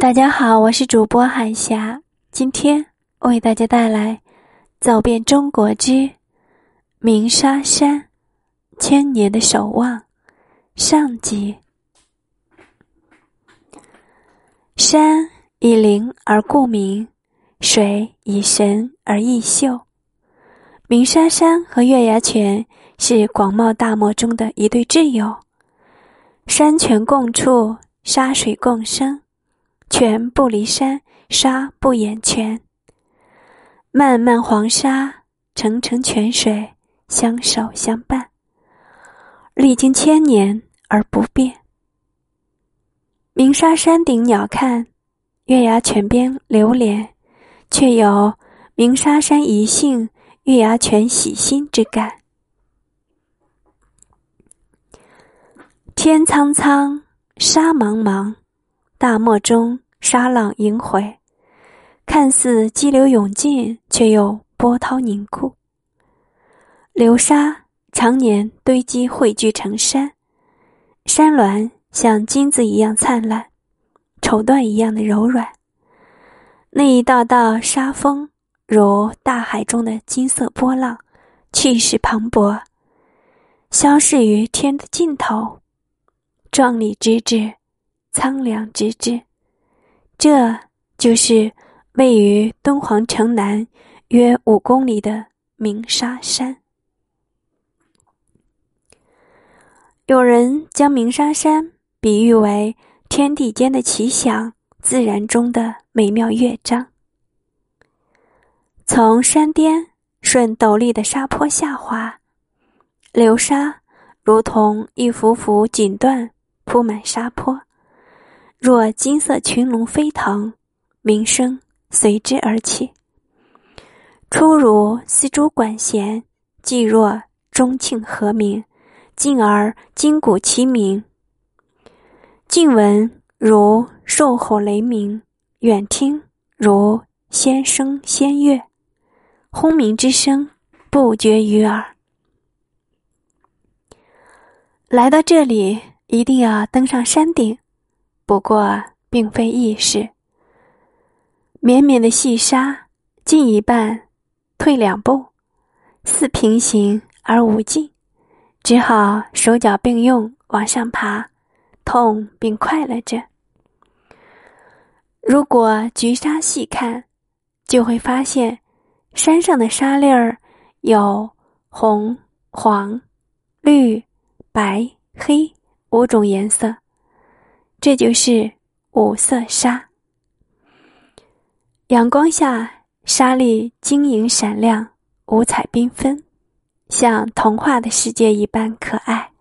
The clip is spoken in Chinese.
大家好，我是主播海霞，今天为大家带来《走遍中国之鸣沙山千年的守望》上集。山以灵而故名，水以神而异秀。鸣沙山和月牙泉是广袤大漠中的一对挚友，山泉共处，沙水共生。泉不离山，沙不掩泉。漫漫黄沙，层层泉水，相守相伴，历经千年而不变。鸣沙山顶鸟看，月牙泉边流连，却有鸣沙山宜兴，月牙泉喜心之感。天苍苍，沙茫茫，大漠中。沙浪萦回，看似激流勇进，却又波涛凝固。流沙常年堆积汇聚成山，山峦像金子一样灿烂，绸缎一样的柔软。那一道道沙峰，如大海中的金色波浪，气势磅礴，消逝于天的尽头，壮丽之至，苍凉之至。这就是位于敦煌城南约五公里的鸣沙山。有人将鸣沙山比喻为天地间的奇想，自然中的美妙乐章。从山巅顺陡立的沙坡下滑，流沙如同一幅幅锦缎铺满沙坡。若金色群龙飞腾，鸣声随之而起。初如丝竹管弦，既若钟磬和鸣，进而金鼓齐鸣。近闻如兽吼雷鸣，远听如仙声仙乐，轰鸣之声不绝于耳。来到这里，一定要登上山顶。不过，并非易事。绵绵的细沙，进一半，退两步，似平行而无尽，只好手脚并用往上爬，痛并快乐着。如果菊沙细看，就会发现，山上的沙粒儿有红、黄、绿、白、黑五种颜色。这就是五色沙。阳光下，沙粒晶莹闪亮，五彩缤纷，像童话的世界一般可爱。